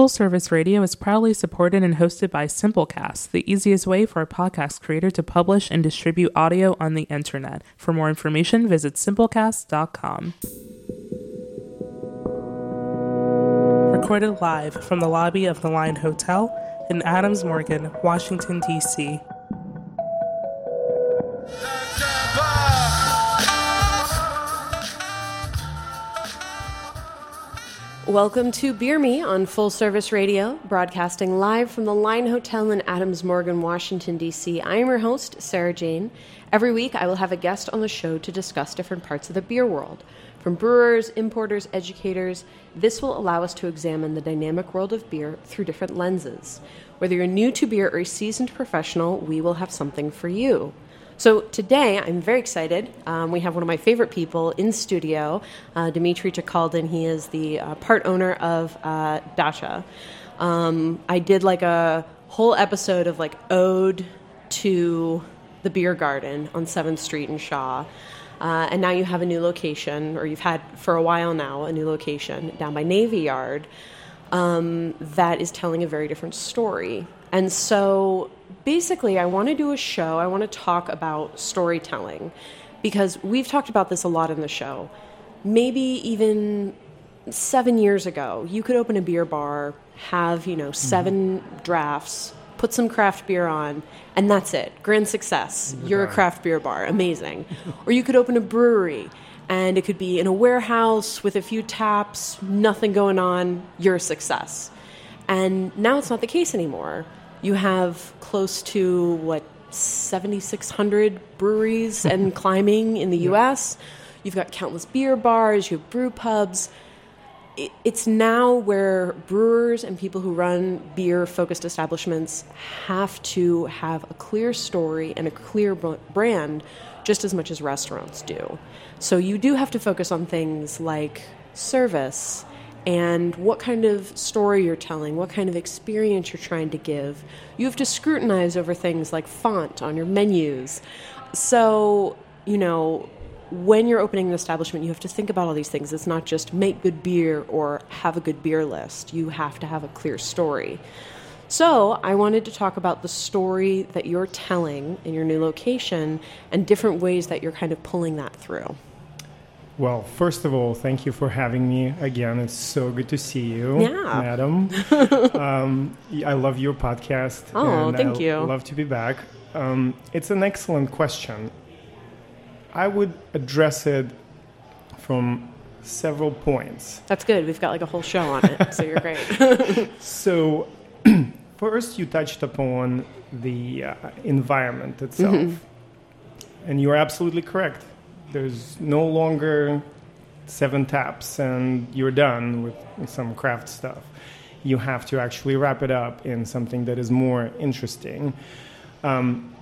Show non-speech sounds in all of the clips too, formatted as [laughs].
Full Service Radio is proudly supported and hosted by Simplecast, the easiest way for a podcast creator to publish and distribute audio on the internet. For more information, visit simplecast.com. Recorded live from the lobby of the Line Hotel in Adams Morgan, Washington, D.C. Welcome to Beer Me on Full Service Radio, broadcasting live from the Line Hotel in Adams Morgan, Washington, D.C. I am your host, Sarah Jane. Every week, I will have a guest on the show to discuss different parts of the beer world. From brewers, importers, educators, this will allow us to examine the dynamic world of beer through different lenses. Whether you're new to beer or a seasoned professional, we will have something for you. So today, I'm very excited. Um, we have one of my favorite people in studio, uh, Dimitri Chekaldin. He is the uh, part owner of uh, Dacha. Um, I did like a whole episode of like ode to the beer garden on Seventh Street in Shaw. Uh, and now you have a new location, or you've had for a while now a new location down by Navy Yard um, that is telling a very different story. And so basically, I want to do a show, I want to talk about storytelling because we've talked about this a lot in the show. Maybe even seven years ago, you could open a beer bar, have, you know, 7 mm-hmm. drafts, put some craft beer on, and that's it. Grand success. You're a craft beer bar. Amazing. [laughs] or you could open a brewery and it could be in a warehouse with a few taps, nothing going on. You're a success. And now it's not the case anymore. You have close to what 7,600 breweries [laughs] and climbing in the U.S. You've got countless beer bars. You have brew pubs. It's now where brewers and people who run beer focused establishments have to have a clear story and a clear brand just as much as restaurants do. So you do have to focus on things like service and what kind of story you're telling, what kind of experience you're trying to give. You have to scrutinize over things like font on your menus. So, you know, when you're opening an establishment, you have to think about all these things. It's not just make good beer or have a good beer list. You have to have a clear story. So, I wanted to talk about the story that you're telling in your new location and different ways that you're kind of pulling that through. Well, first of all, thank you for having me again. It's so good to see you, yeah. madam. [laughs] um, I love your podcast. Oh, thank I you. Love to be back. Um, it's an excellent question. I would address it from several points. That's good. We've got like a whole show on it, so you're great. [laughs] so, [clears throat] first, you touched upon the uh, environment itself, mm-hmm. and you're absolutely correct there's no longer seven taps and you're done with some craft stuff. You have to actually wrap it up in something that is more interesting. Um,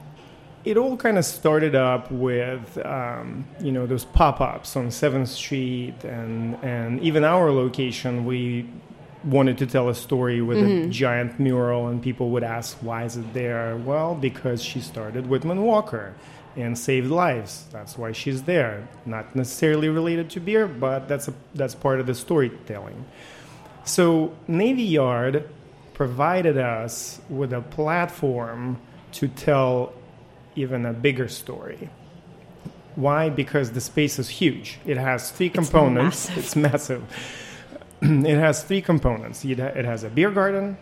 it all kind of started up with um, you know those pop-ups on Seventh Street and and even our location. We wanted to tell a story with mm-hmm. a giant mural, and people would ask, "Why is it there?" Well, because she started Whitman Walker and saved lives. That's why she's there. Not necessarily related to beer, but that's a, that's part of the storytelling. So Navy Yard provided us with a platform to tell even a bigger story. Why? Because the space is huge. It has three components. It's massive. It's massive. [clears throat] it has three components. It has a beer garden,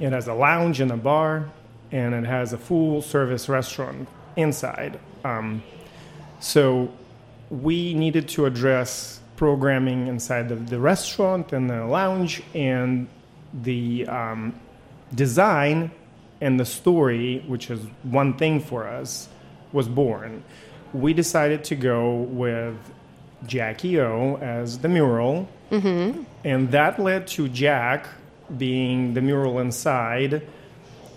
it has a lounge and a bar, and it has a full service restaurant inside. Um, so we needed to address programming inside of the restaurant and the lounge and the um, design and the story, which is one thing for us, was born. We decided to go with Jackie O as the mural, mm-hmm. and that led to Jack being the mural inside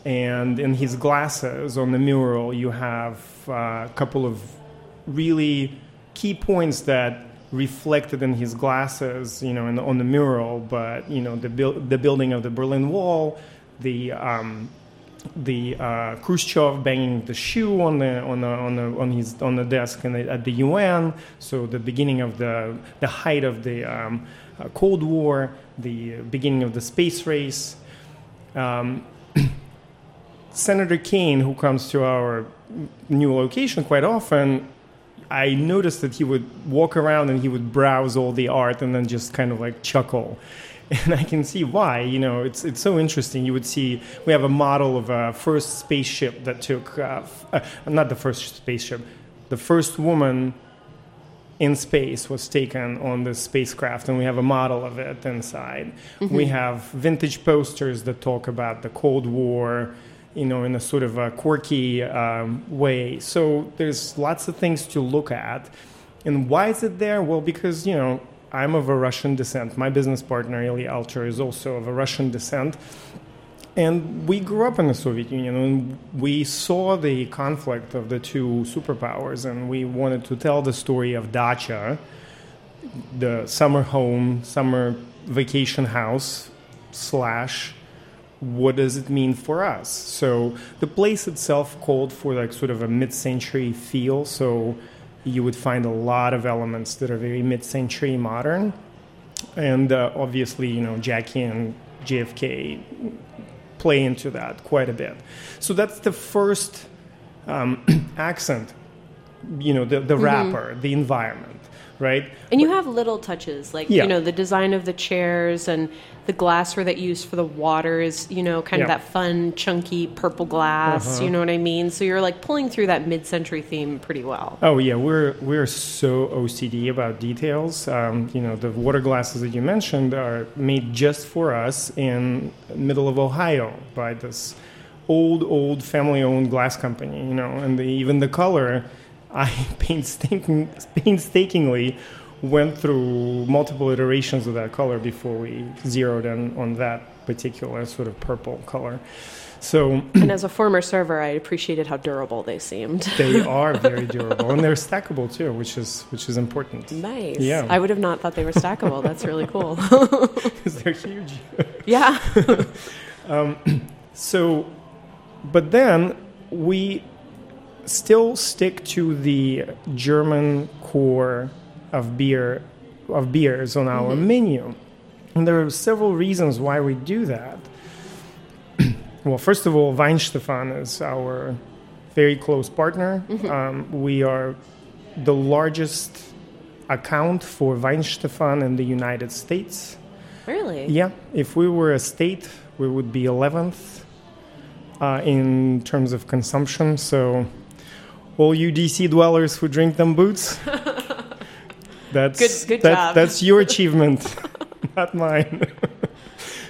and in his glasses on the mural you have uh, a couple of really key points that reflected in his glasses you know the, on the mural but you know the, the building of the berlin wall the um, the uh, Khrushchev banging the shoe on the on the on the on his on the desk the, at the UN. So the beginning of the the height of the um, uh, Cold War, the beginning of the space race. Um, Senator Kaine, who comes to our new location quite often, I noticed that he would walk around and he would browse all the art and then just kind of like chuckle. [laughs] And I can see why. You know, it's it's so interesting. You would see we have a model of a first spaceship that took uh, f- uh, not the first spaceship, the first woman in space was taken on the spacecraft, and we have a model of it inside. We have vintage posters that talk about the Cold War, you know, in a sort of a quirky um, way. So there's lots of things to look at. And why is it there? Well, because, you know, I'm of a Russian descent. My business partner, Ilya Alter, is also of a Russian descent. And we grew up in the Soviet Union and we saw the conflict of the two superpowers, and we wanted to tell the story of Dacha, the summer home, summer vacation house, slash, what does it mean for us? So the place itself called for like sort of a mid century feel, so you would find a lot of elements that are very mid century modern. And uh, obviously, you know, Jackie and JFK play into that quite a bit. So that's the first um, [clears throat] accent, you know, the, the wrapper, the environment, right? And you have little touches, like Yeah. you know the design of the chairs and the glassware that you use for the water is you know kind of Yeah. that fun chunky purple glass. Uh-huh. You know what I mean? So you're like pulling through that mid-century theme pretty well. Oh yeah, we're we're so OCD about details. Um, you know, the water glasses that you mentioned are made just for us in middle of Ohio by this old old family-owned glass company. You know, and the, even the color, I painstaking, [laughs] painstakingly went through multiple iterations of that color before we zeroed in on that particular sort of purple color. So [clears throat] and as a former server, I appreciated how durable they seemed. they [laughs] are very durable and they're stackable too, which is which is important. nice. Yeah. I would have not thought they were stackable. That's really cool. [laughs] [laughs] because they're huge. yeah. Um, [clears throat] so, but then we still stick to the German core of beer of beers on our menu, and there are several reasons why we do that. [clears throat] well, first of all, Weihenstephan is our very close partner. Um, we are the largest account for Weihenstephan in the United States. really? Yeah, if we were a state, we would be 11th uh, in terms of consumption. So, all you DC dwellers who drink them boots, [laughs] that's Good- good that- job. That's your achievement, [laughs] not mine.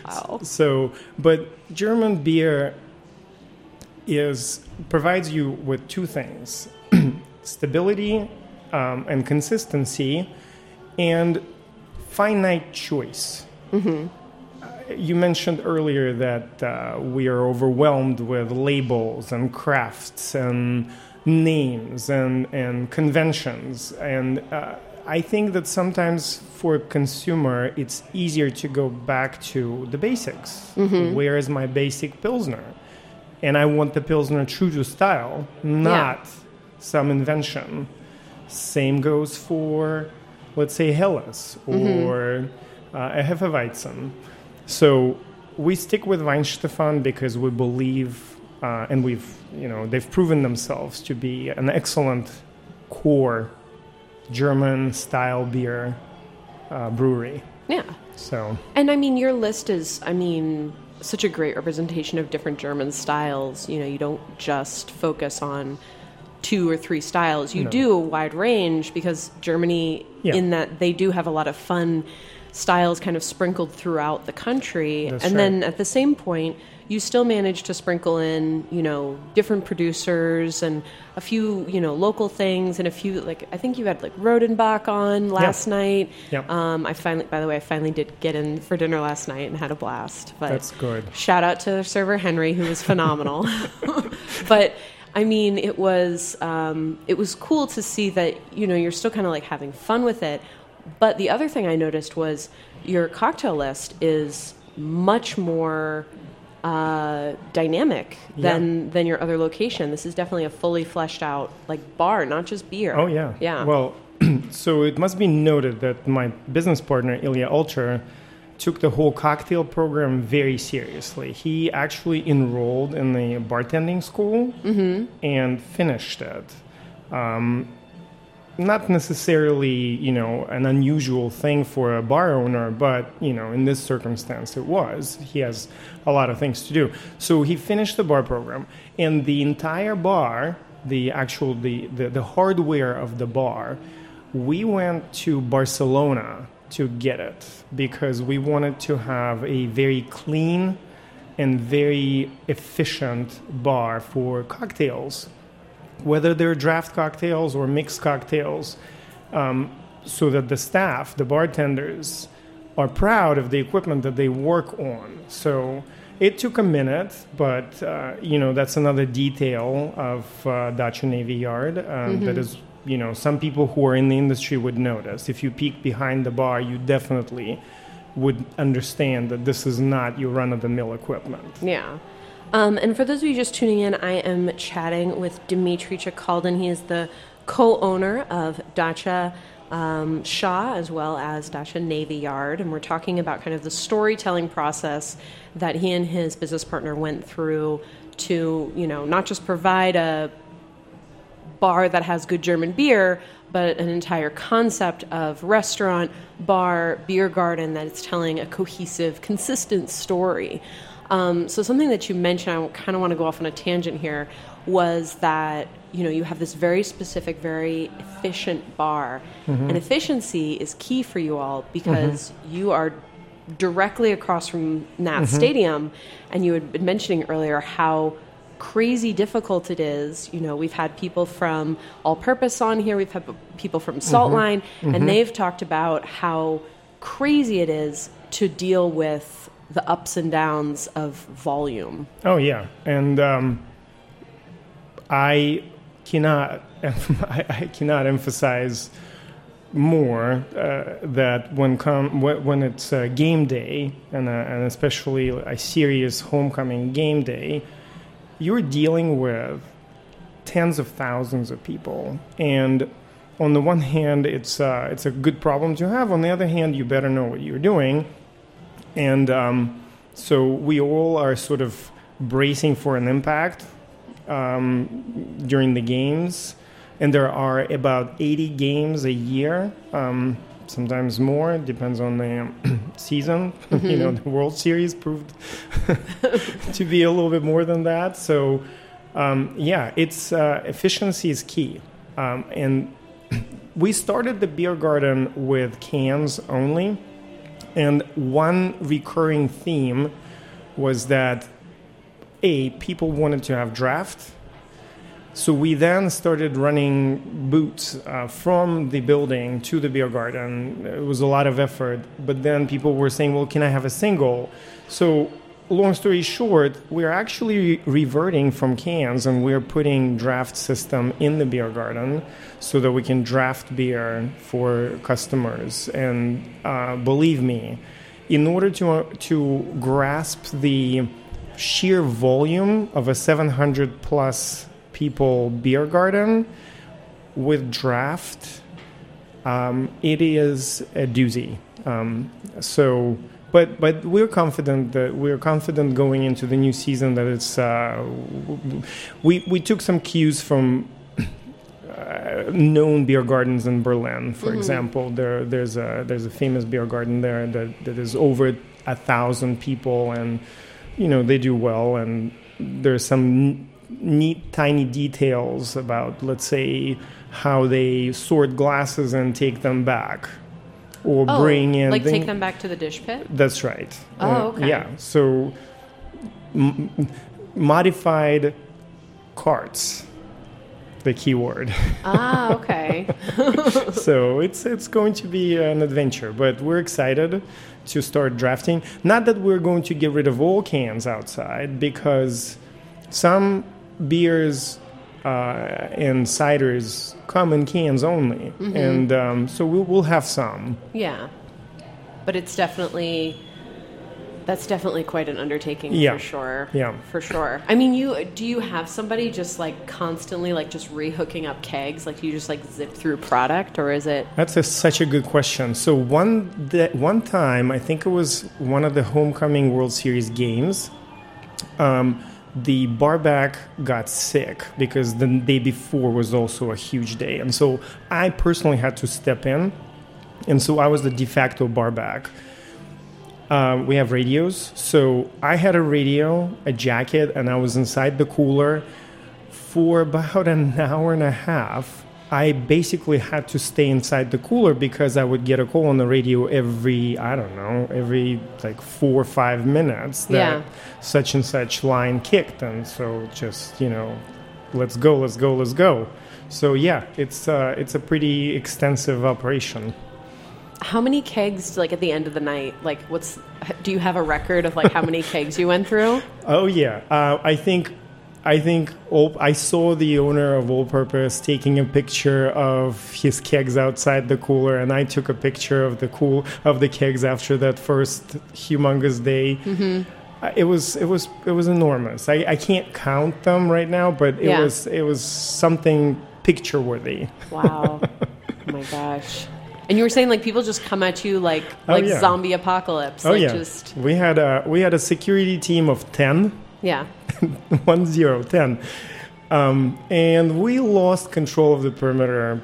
Wow. So, but German beer is provides you with two things: [clears throat] stability um, and consistency, and finite choice. Uh, you mentioned earlier that uh, we are overwhelmed with labels and crafts and names and, and conventions. And uh, I think that sometimes for a consumer, it's easier to go back to the basics. Where is my basic Pilsner? And I want the Pilsner true to style, not some invention. Same goes for, let's say, Helles or uh, a Hefeweizen. So we stick with Weihenstephan because we believe, uh, and we've, you know, they've proven themselves to be an excellent core German style beer uh, brewery. Yeah. So And I mean, your list is, I mean, such a great representation of different German styles. You know, you don't just focus on two or three styles. You No. do a wide range because Germany, Yeah. in that they do have a lot of fun styles kind of sprinkled throughout the country. That's and right. then at the same point, you still manage to sprinkle in, you know, different producers and a few, you know, local things and a few, like, I think you had like Rodenbach on last night. Yeah. Um, I finally, by the way, I finally did get in for dinner last night and had a blast. But that's good. shout out to server Henry, who was phenomenal. [laughs] [laughs] but I mean, it was um, it was cool to see that you know you're still kind of like having fun with it. But the other thing I noticed was your cocktail list is much more uh, dynamic than than your other location. This is definitely a fully fleshed out like bar, not just beer. Oh yeah. yeah. Well, [clears throat] so it must be noted that my business partner Ilya Alter took the whole cocktail program very seriously. He actually enrolled in the bartending school and finished it. Um, not necessarily, you know, an unusual thing for a bar owner, but you know, in this circumstance, it was. He has a lot of things to do. So he finished the bar program, and the entire bar, the actual the the, the hardware of the bar, we went to Barcelona to get it because we wanted to have a very clean and very efficient bar for cocktails whether they're draft cocktails or mixed cocktails, um, so that the staff, the bartenders, are proud of the equipment that they work on. So it took a minute, but uh, you know that's another detail of uh, Navy Yard um, that is, you know, some people who are in the industry would notice. If you peek behind the bar, you definitely would understand that this is not your run-of-the-mill equipment. Yeah. Um, and for those of you just tuning in, I am chatting with Dimitri Chekaldin. He is the co owner of Dacha um, Shaw as well as Dacha Navy Yard. And we're talking about kind of the storytelling process that he and his business partner went through to, you know, not just provide a bar that has good German beer, but an entire concept of restaurant, bar, beer garden that is telling a cohesive, consistent story. Um, so something that you mentioned, I kind of want to go off on a tangent here, was that you know you have this very specific, very efficient bar, mm-hmm. and efficiency is key for you all mm-hmm. because you are directly across from Nat mm-hmm. Stadium, and you had been mentioning earlier how crazy difficult it is. You know, we've had people from All Purpose on here, we've had people from Saltline, and they've talked about how crazy it is to deal with the ups and downs of volume. Oh yeah, and um, I cannot [laughs] I, cannot emphasize more uh, that when when it's uh, game day and uh, and especially a serious homecoming game day, you're dealing with tens of thousands of people and. On the one hand, it's uh, it's a good problem to have. On the other hand, you better know what you're doing, and um, so we all are sort of bracing for an impact um, during the games, and there are about 80 games a year, um, sometimes more. It depends on the [clears throat] season. [laughs] you know, the World Series proved [laughs] to be a little bit more than that. So, um, yeah, it's uh, efficiency is key, um, and [clears throat] we started the beer garden with cans only. And one recurring theme was that a people wanted to have draft, so we then started running boots uh, from the building to the beer garden. It was a lot of effort, but then people were saying, "Well, can I have a single?" So, long story short, we're actually reverting from cans and we're putting draft system in the beer garden so that we can draft beer for customers. And uh, believe me, in order to uh, to grasp the sheer volume of a 700 plus people beer garden with draft, um, it is a doozy. Um, so, but but we're confident that we're confident going into the new season that it's. Uh, we we took some cues from. Uh, known beer gardens in Berlin, for example, there there's a there's a famous beer garden there that, that is over a thousand people, and you know they do well, and there's some neat tiny details about let's say how they sort glasses and take them back or bring in Oh, like thing- take them back to the dish pit. that's right Oh, Uh, okay. yeah so m- modified carts the keyword ah, [laughs] okay. [laughs] so it's it's going to be an adventure but we're excited to start drafting not that we're going to get rid of all cans outside because some beers uh, and ciders come in cans only Mm-hmm. and um, so we'll, we'll have some Yeah. But it's definitely That's definitely quite an undertaking Yeah. for sure. Yeah. For sure. I mean, you do you have somebody just like constantly like just rehooking up kegs? Like you just like zip through product or is it That's a, such a good question. So one that one time, I think it was one of the homecoming World Series games. Um, the barback got sick because the day before was also a huge day, and so I personally had to step in, and so I was the de facto barback. Uh, we have radios, so I had a radio, a jacket, and I was inside the cooler for about an [laughs] hour and a half. I basically had to stay inside the cooler because I would get a call on the radio every, I don't know, every like four or five minutes that Yeah. such and such line kicked. And so just, you know, let's go, let's go, let's go. So yeah, it's, uh, it's a pretty extensive operation. how many kegs like at the end of the night? Like what's do you have a record of like how many kegs you went through? [laughs] Oh yeah, uh, I think I think all, I saw the owner of All Purpose taking a picture of his kegs outside the cooler, and I took a picture of the cool of the kegs after that first humongous day. Uh, It was it was it was enormous. I, I can't count them right now, but it Yeah. was it was something picture worthy. Wow. [laughs] oh my gosh. And you were saying like people just come at you like Oh, like yeah. zombie apocalypse. Oh like yeah, just we had a we had a security team of ten. Yeah. [laughs] one zero ten, um, and we lost control of the perimeter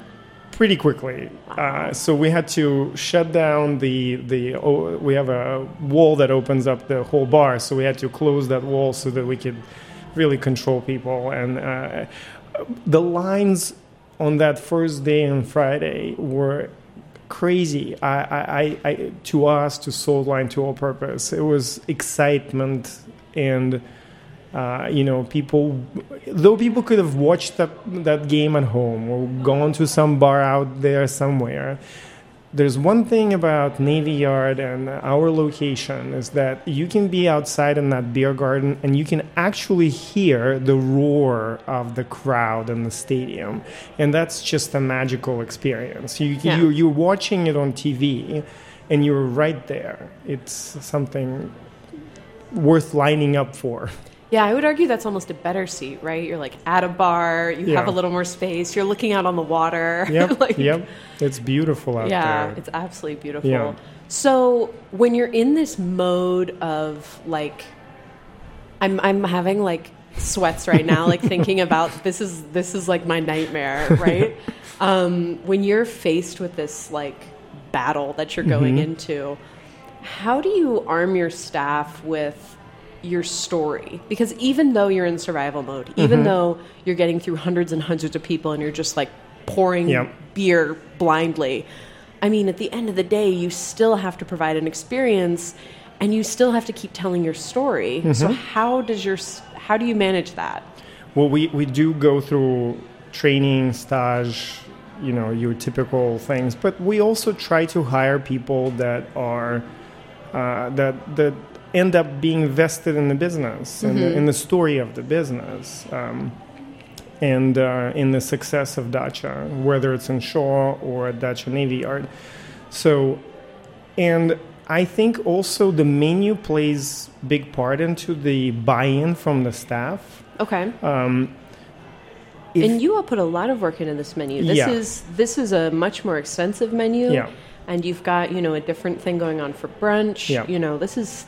pretty quickly. Uh, so we had to shut down the the. Oh, we have a wall that opens up the whole bar, so we had to close that wall so that we could really control people. And uh, the lines on that first day and Friday were crazy. I, I, I, I to us, to Saltline, to All Purpose, it was excitement and uh, you know people. Though people could have watched that that game at home or gone to some bar out there somewhere. There's one thing about Navy Yard and our location is that you can be outside in that beer garden and you can actually hear the roar of the crowd in the stadium, and that's just a magical experience. You, Yeah. you you're watching it on TV, and you're right there. It's something worth lining up for. [laughs] Yeah, I would argue that's almost a better seat, right? You're like at a bar, you have a little more space, you're looking out on the water. [laughs] Yep, like, yep. It's beautiful out Yeah, there. Yeah, it's absolutely beautiful. Yeah. So when you're in this mode of like, I'm I'm having like sweats right now, like [laughs] thinking about this is this is like my nightmare, right? [laughs] um, when you're faced with this like battle that you're going Mm-hmm. into, how do you arm your staff with your story? Because even though you're in survival mode, Mm-hmm. even though you're getting through hundreds and hundreds of people and you're just like pouring Yep. beer blindly, I mean, at the end of the day, you still have to provide an experience and you still have to keep telling your story. Mm-hmm. So how does your how do you manage that? Well, we, we do go through training, stage, you know, your typical things, but we also try to hire people that are uh, that that end up being vested in the business in, the, in the story of the business. Um, and uh, in the success of Dacha, whether it's in Shaw or at Dacha Navy Yard. So, and I think also the menu plays big part into the buy-in from the staff. Okay. Um, and you all put a lot of work into this menu. This Yeah. is this is a much more extensive menu. Yeah. And you've got, you know, a different thing going on for brunch. Yeah. You know, this is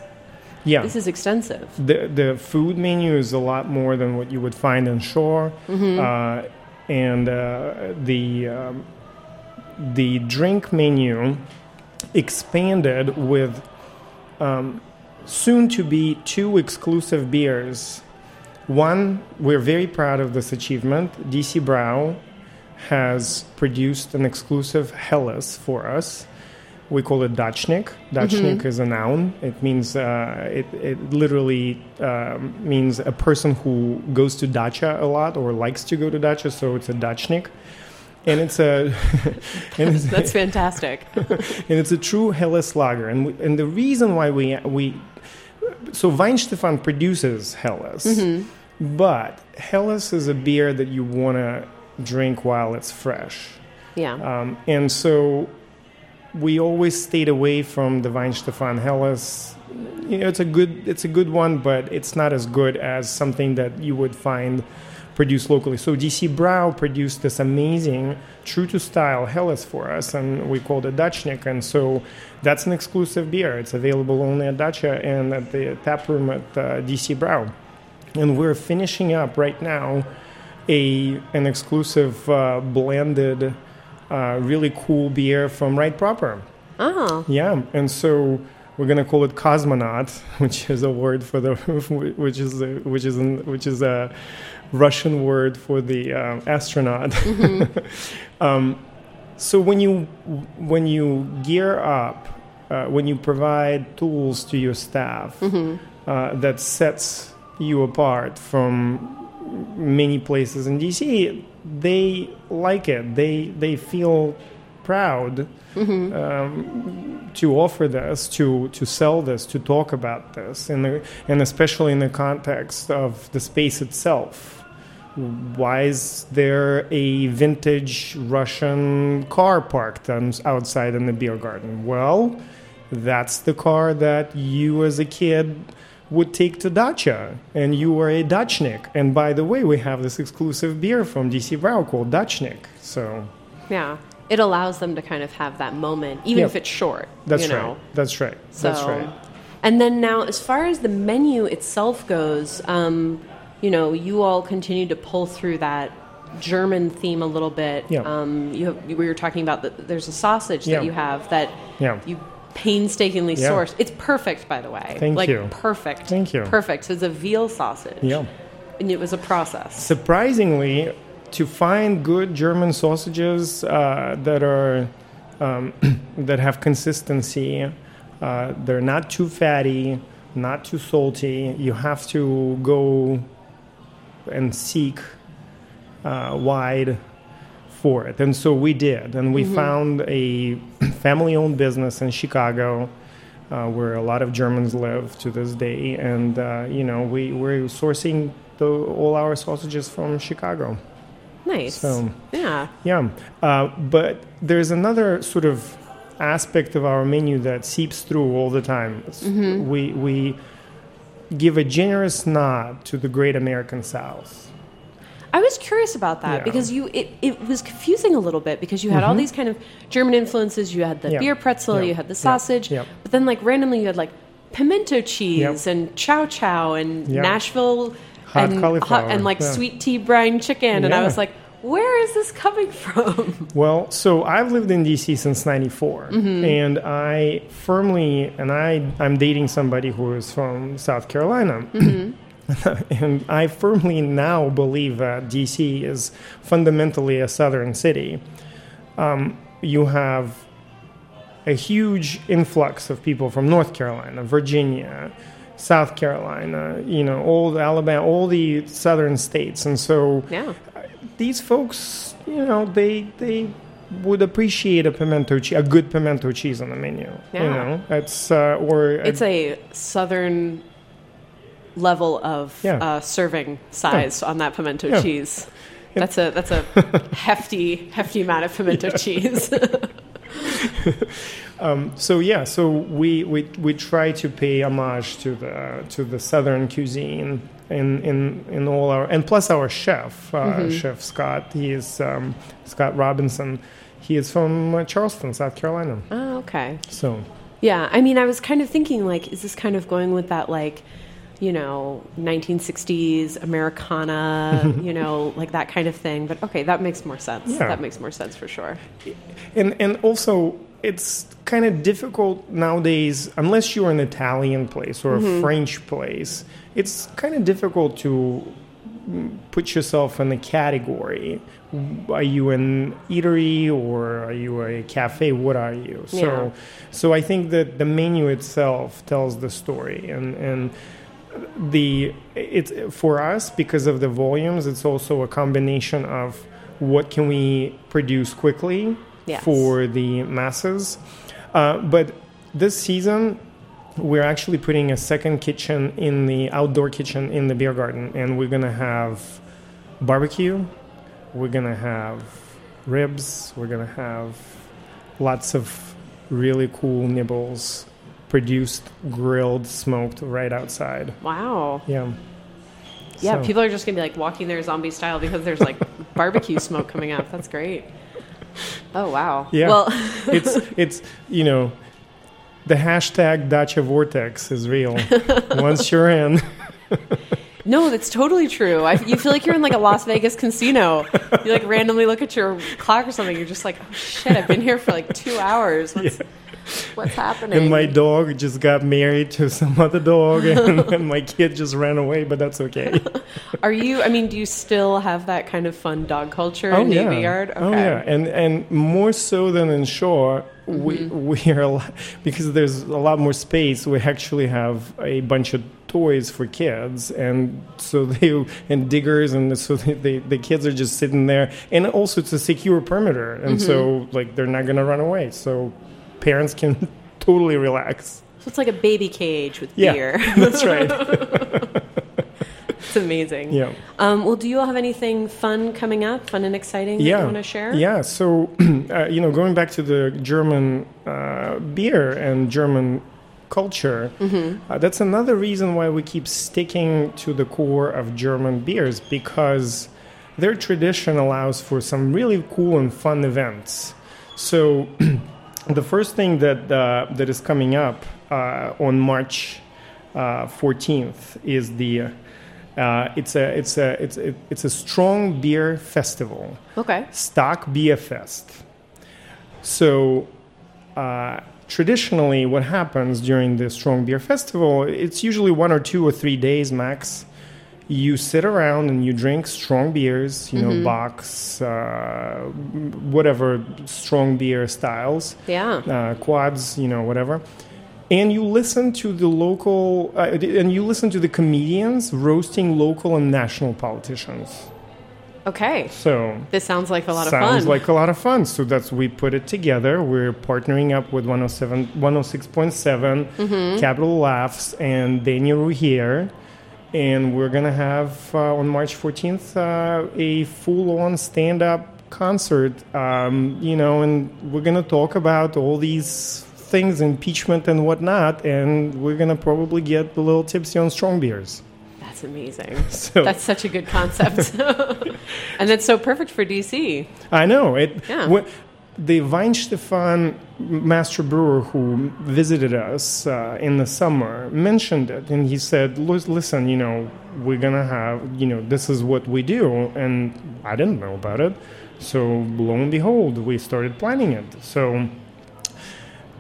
yeah, this is extensive. the the food menu is a lot more than what you would find in Shaw, uh, and uh, the um, the drink menu expanded with um, soon to be two exclusive beers. One, we're very proud of this achievement. DC Brau has produced an exclusive Helles for us. We call it Dachnik. Dachnik is a noun. It means uh, it, it literally um, means a person who goes to dacha a lot or likes to go to dacha. So it's a Dachnik, and it's a [laughs] and it's, [laughs] That's fantastic. [laughs] and it's a true Helles lager. And we, and the reason why we we so Weihenstephan produces Helles, but Helles is a beer that you want to drink while it's fresh. yeah. Um, and so we always stayed away from the Weihenstephan Helles. You know, it's a good it's a good one, but it's not as good as something that you would find produced locally. So DC Brau produced this amazing true to style Helles for us, and we called it Dachnik. And so that's an exclusive beer. It's available only at Dacha and at the tap room at uh, DC Brau. And we're finishing up right now a an exclusive uh, blended, uh, really cool beer from Right Proper. Oh. Yeah, and so we're gonna call it cosmonaut, [laughs] which is a word for the [laughs] which is a, which is an, which is a Russian word for the uh, astronaut. [laughs] um, so when you when you gear up, uh, when you provide tools to your staff uh, that sets you apart from many places in DC, they like it. They they feel proud um, to offer this, to to sell this, to talk about this, and and especially in the context of the space itself. Why is there a vintage Russian car parked on, outside in the beer garden? Well, that's the car that you as a kid would take to dacha, and you were a Dachnik. And by the way, we have this exclusive beer from DC Brau called Dachnik. So Yeah. It allows them to kind of have that moment, even Yeah. if it's short. that's you know? right. That's right. So, That's right. And then now, as far as the menu itself goes, um, you know, you all continue to pull through that German theme a little bit. Yeah. Um, you have, we were talking about that. There's a sausage Yeah. that you have that Yeah. you painstakingly Yeah. sourced. It's perfect, by the way. Thank like, you. Perfect. Thank you. Perfect. So it's a veal sausage. Yeah. And it was a process. Surprisingly, to find good German sausages uh, that are um, [clears throat] that have consistency, uh, they're not too fatty, not too salty. You have to go and seek uh, wide for it, and so we did, and we found a [clears throat] family-owned business in Chicago. Uh, where a lot of Germans live to this day, and uh, you know we we're sourcing the, all our sausages from Chicago. Nice. So- yeah. Yeah, uh, but there's another sort of aspect of our menu that seeps through all the time. It's- We we give a generous nod to the Great American South. I was curious about that Yeah. Mm-hmm. because you it, it was confusing a little bit because you had all these kind of German influences. You had the beer pretzel, you had the sausage, but then like randomly you had like pimento cheese and chow chow and. Nashville Hot and cauliflower, and like yeah. sweet tea brine chicken, and I was like, where is this coming from? [laughs] Well, so I've lived in DC since '94, and I firmly and I I'm dating somebody who is from South Carolina. [clears throat] [laughs] and I firmly now believe that DC is fundamentally a southern city. Um, you have a huge influx of people from North Carolina, Virginia, South Carolina, you know, all the Alabama, all the southern states, and so yeah, these folks, you know, they they would appreciate a pimento cheese, a good pimento cheese on the menu. You know, it's uh, or it's a southern level of Yeah. uh, serving size on that pimento Yeah. cheese. That's a that's a [laughs] hefty hefty amount of pimento cheese. [laughs] [laughs] um, so yeah. So we, we we try to pay homage to the to the southern cuisine in in in all our and plus our chef, uh, Chef Scott. He is um, Scott Robinson. He is from uh, Charleston, South Carolina. oh, okay. So Yeah, I mean, I was kind of thinking, like, is this kind of going with that, like, you know, 1960s Americana, [laughs] you know, like that kind of thing? But okay, that makes more sense. Yeah. That makes more sense for sure. and and also it's kind of difficult nowadays unless you're an Italian place or a mm-hmm. French place. It's kind of difficult to put yourself in a category. Are you an eatery or are you a cafe? What are you? So, Yeah. so I think that the menu itself tells the story, and and the it's for us because of the volumes. It's also a combination of what can we produce quickly Yes. for the masses. Uh, but this season, we're actually putting a second kitchen in the outdoor kitchen in the beer garden, and we're gonna have barbecue. We're gonna have ribs. We're gonna have lots of really cool nibbles, produced, grilled, smoked right outside. Wow. Yeah. Yeah, So- people are just gonna be like walking there zombie style because there's like [laughs] barbecue smoke coming up. That's great. Oh wow. Yeah. Well, [laughs] it's it's you know the hashtag Dacha Vortex is real. [laughs] Once you're in, no, that's totally true. I, you feel like you're in like a Las Vegas casino. You like randomly look at your clock or something. You're just like, oh shit, I've been here for like two hours. What's, what's happening? and my dog just got married to some other dog, and, [laughs] and my kid just ran away, but that's okay. [laughs] Are you? I mean, do you still have that kind of fun dog culture in Navy Yard? Oh yeah, and and more so than in Shaw, we Mm-hmm. we are lot- because there's a lot more space. We actually have a bunch of toys for kids, and so [laughs] they and diggers, and so they, they, the kids are just sitting there, and also it's a secure perimeter, and so Mm-hmm. like they're not gonna run away, so parents can [laughs] totally relax. So it's like a baby cage with Yeah, beer. [laughs] that's right. [laughs] it's amazing. Yeah. Um, well, do you all have anything fun coming up, fun and exciting that yeah. you want to share? Yeah. So, [clears throat] uh, you know, going back to the German uh, beer and German culture, Mm-hmm. uh, that's another reason why we keep sticking to the core of German beers because their tradition allows for some really cool and fun events. So, [clears throat] the first thing that uh, that is coming up uh, on March uh, 14th is the uh, it's a it's a it's a, it's a strong beer festival. Okay. Starkbier Fest. So, uh, traditionally, what happens during the Strong Beer Festival, it's usually one or two or three days max. You sit around and you drink strong beers, you know, Bocks, uh, whatever strong beer styles, Yeah. uh, quads, you know, whatever. And you listen to the local, uh, and you listen to the comedians roasting local and national politicians. Okay. So This sounds like a lot of fun. Sounds like a lot of fun. So that's we put it together. We're partnering up with 107, 106.7, Mm-hmm. Capital Laughs, and Daniel Rouhier. And we're going to have uh, on March 14th uh, a full on stand up concert. Um, you know, and we're going to talk about all these things, impeachment and whatnot. And we're going to probably get a little tipsy on strong beers. That's amazing. [laughs] So That's such a good concept. [laughs] and that's so perfect for DC. I know it. Yeah. The Weihenstephan master brewer who visited us uh, in the summer mentioned it, and he said, "Listen, you know, we're gonna have, you know, this is what we do," and I didn't know about it. So lo and behold, we started planning it. So,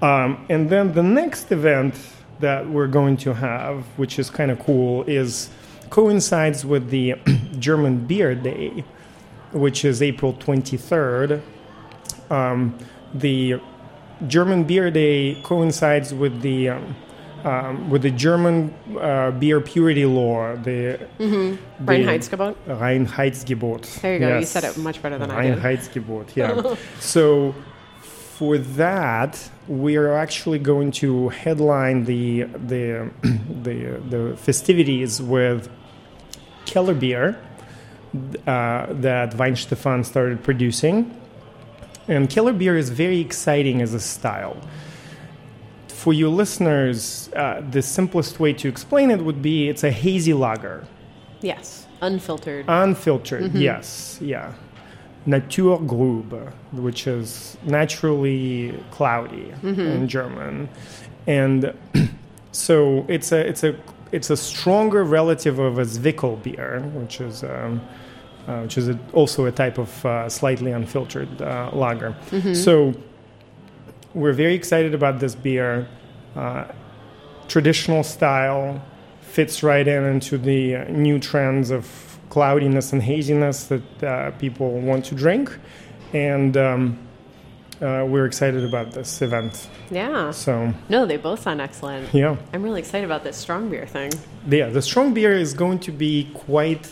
um, and then the next event that we're going to have, which is kind of cool, is coincides with the [clears throat] German Beer Day, which is April 23rd. Um, the German Beer Day coincides with the um, um, with the German uh, beer purity law, the, the Reinheitsgebot. Reinheitsgebot. There you go. You said it much better than I did. Reinheitsgebot, yeah. [laughs] so for that, we are actually going to headline the the [clears throat] the, the festivities with Keller beer uh, that Weihenstephan started producing. And Keller beer is very exciting as a style. For your listeners, uh, the simplest way to explain it would be it's a hazy lager. Yes. Unfiltered. Unfiltered, yes, yeah. Naturtrübe, which is naturally cloudy in German, and [clears throat] so it's a it's a it's a stronger relative of a Zwickel beer, which is um, which is a, also a type of uh, slightly unfiltered uh, lager. So we're very excited about this beer. Uh, traditional style fits right in into the uh, new trends of cloudiness and haziness that uh, people want to drink, and um, uh, we're excited about this event. yeah. So No, they both sound excellent. yeah, I'm really excited about this strong beer thing. yeah, the strong beer is going to be quite.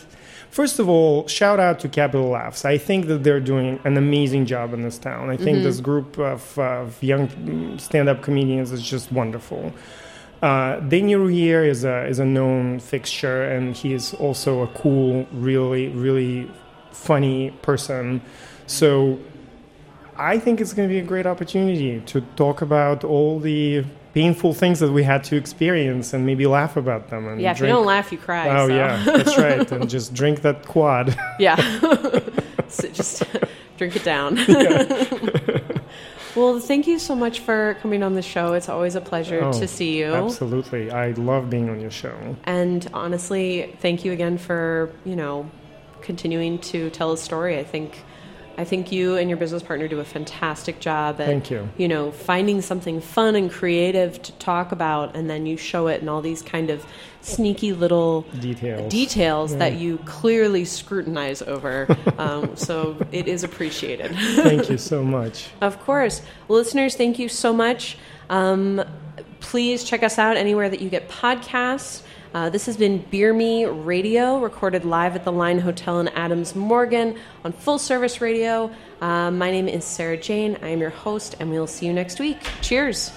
First of all, shout out to Capital Laughs. I think that they're doing an amazing job in this town. I think this group of, of young stand-up comedians is just wonderful. Uh, Daniel Rouhier is a is a known fixture, and he is also a cool, really, really funny person. So I think it's going to be a great opportunity to talk about all the painful things that we had to experience and maybe laugh about them. And Yeah, if drink. you don't laugh, you cry. Oh so. yeah, that's right. And [laughs] just drink that quad. Yeah. [laughs] [laughs] So just drink it down. well, thank you so much for coming on the show. It's always a pleasure Oh, to see you. Absolutely, I love being on your show. And honestly, thank you again for, you know, continuing to tell a story. I think I think you and your business partner do a fantastic job at Thank you. you know, finding something fun and creative to talk about and then you show it in all these kind of sneaky little Details. details that you clearly scrutinize over. [laughs] um, so it is appreciated. Thank you [laughs] so much. Of course. Listeners, thank you so much. Um, please check us out anywhere that you get podcasts. Uh, this has been Beer Me Radio, recorded live at the Line Hotel in Adams Morgan on Full Service Radio. Uh, my name is Sarah Jane. I am your host, and we'll see you next week. Cheers.